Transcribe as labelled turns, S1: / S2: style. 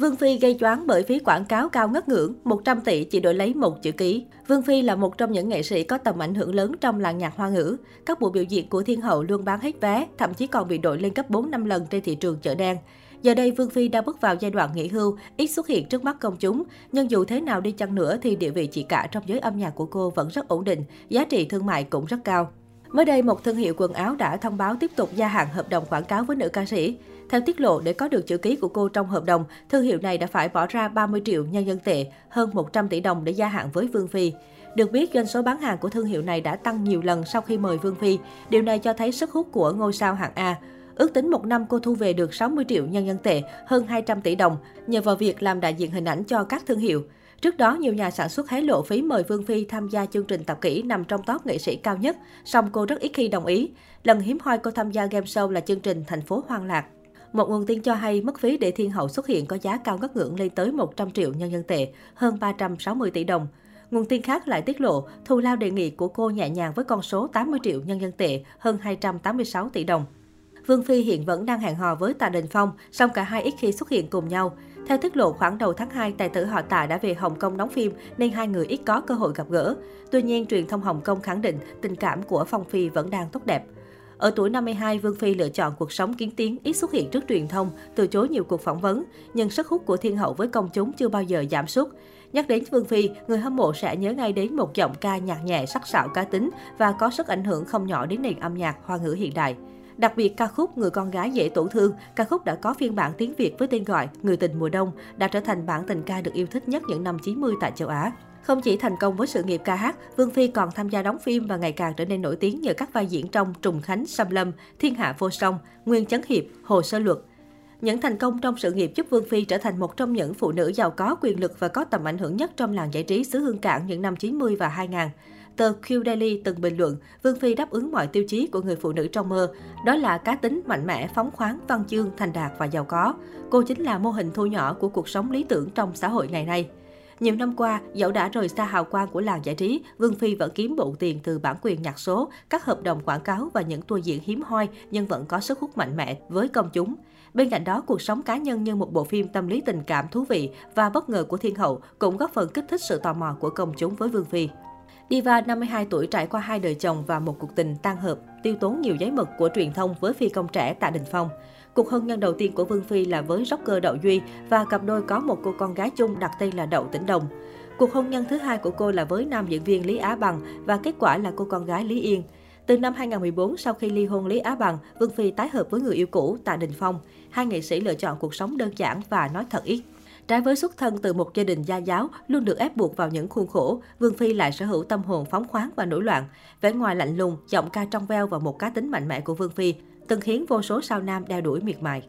S1: Vương Phi gây choáng bởi phí quảng cáo cao ngất ngưỡng, 100 tỷ chỉ đổi lấy một chữ ký. Vương Phi là một trong những nghệ sĩ có tầm ảnh hưởng lớn trong làng nhạc hoa ngữ. Các buổi biểu diễn của Thiên Hậu luôn bán hết vé, thậm chí còn bị đội lên gấp 4 năm lần trên thị trường chợ đen. Giờ đây, Vương Phi đã bước vào giai đoạn nghỉ hưu, ít xuất hiện trước mắt công chúng. Nhưng dù thế nào đi chăng nữa thì địa vị chị cả trong giới âm nhạc của cô vẫn rất ổn định, giá trị thương mại cũng rất cao. Mới đây, một thương hiệu quần áo đã thông báo tiếp tục gia hạn hợp đồng quảng cáo với nữ ca sĩ. Theo tiết lộ, để có được chữ ký của cô trong hợp đồng, thương hiệu này đã phải bỏ ra 30 triệu nhân dân tệ, hơn 100 tỷ đồng để gia hạn với Vương Phi. Được biết, doanh số bán hàng của thương hiệu này đã tăng nhiều lần sau khi mời Vương Phi. Điều này cho thấy sức hút của ngôi sao hạng A. Ước tính một năm cô thu về được 60 triệu nhân dân tệ, hơn 200 tỷ đồng, nhờ vào việc làm đại diện hình ảnh cho các thương hiệu. Trước đó, nhiều nhà sản xuất hé lộ phí mời Vương Phi tham gia chương trình tập kỹ nằm trong top nghệ sĩ cao nhất, song cô rất ít khi đồng ý. Lần hiếm hoi cô tham gia game show là chương trình Thành phố Hoang Lạc. Một nguồn tin cho hay mức phí để thiên hậu xuất hiện có giá cao ngất ngưỡng lên tới 100 triệu nhân dân tệ, hơn 360 tỷ đồng. Nguồn tin khác lại tiết lộ, thù lao đề nghị của cô nhẹ nhàng với con số 80 triệu nhân dân tệ, hơn 286 tỷ đồng. Vương Phi hiện vẫn đang hẹn hò với Tạ Đình Phong, song cả hai ít khi xuất hiện cùng nhau. Theo tiết lộ khoảng đầu tháng 2, tài tử họ Tạ đã về Hồng Kông đóng phim nên hai người ít có cơ hội gặp gỡ. Tuy nhiên, truyền thông Hồng Kông khẳng định tình cảm của Phong Phi vẫn đang tốt đẹp. Ở tuổi 52, Vương Phi lựa chọn cuộc sống kiến tiến, ít xuất hiện trước truyền thông, từ chối nhiều cuộc phỏng vấn. Nhưng sức hút của thiên hậu với công chúng chưa bao giờ giảm sút. Nhắc đến Vương Phi, người hâm mộ sẽ nhớ ngay đến một giọng ca nhạc nhẹ, sắc sảo cá tính và có sức ảnh hưởng không nhỏ đến nền âm nhạc hoa ngữ hiện đại. Đặc biệt ca khúc Người con gái dễ tổn thương, ca khúc đã có phiên bản tiếng Việt với tên gọi Người tình mùa đông, đã trở thành bản tình ca được yêu thích nhất những năm 90 tại châu Á. Không chỉ thành công với sự nghiệp ca hát, Vương Phi còn tham gia đóng phim và ngày càng trở nên nổi tiếng nhờ các vai diễn trong Trùng Khánh, Xâm Lâm, Thiên Hạ Vô Song, Nguyên Chấn Hiệp, Hồ Sơ Luật. Những thành công trong sự nghiệp giúp Vương Phi trở thành một trong những phụ nữ giàu có quyền lực và có tầm ảnh hưởng nhất trong làng giải trí xứ Hương Cảng những năm 90 và 2000. Tờ Q Daily từng bình luận, Vương Phi đáp ứng mọi tiêu chí của người phụ nữ trong mơ. Đó là cá tính mạnh mẽ, phóng khoáng, văn chương, thành đạt và giàu có. Cô chính là mô hình thu nhỏ của cuộc sống lý tưởng trong xã hội ngày nay. Nhiều năm qua, dẫu đã rời xa hào quang của làng giải trí, Vương Phi vẫn kiếm bộ tiền từ bản quyền nhạc số, các hợp đồng quảng cáo và những tour diễn hiếm hoi nhưng vẫn có sức hút mạnh mẽ với công chúng. Bên cạnh đó, cuộc sống cá nhân như một bộ phim tâm lý tình cảm thú vị và bất ngờ của Thiên Hậu cũng góp phần kích thích sự tò mò của công chúng với Vương Phi. Diva 52 tuổi trải qua hai đời chồng và một cuộc tình tan hợp, tiêu tốn nhiều giấy mực của truyền thông với phi công trẻ Tạ Đình Phong. Cuộc hôn nhân đầu tiên của Vương Phi là với rocker Đậu Duy và cặp đôi có một cô con gái chung đặt tên là Đậu Tĩnh Đồng. Cuộc hôn nhân thứ hai của cô là với nam diễn viên Lý Á Bằng và kết quả là cô con gái Lý Yên. Từ năm 2014, sau khi ly hôn Lý Á Bằng, Vương Phi tái hợp với người yêu cũ Tạ Đình Phong. Hai nghệ sĩ lựa chọn cuộc sống đơn giản và nói thật ít. Trái với xuất thân từ một gia đình gia giáo, luôn được ép buộc vào những khuôn khổ, Vương Phi lại sở hữu tâm hồn phóng khoáng và nổi loạn. Vẻ ngoài lạnh lùng, giọng ca trong veo và một cá tính mạnh mẽ của Vương Phi từng khiến vô số sao nam đeo đuổi miệt mài.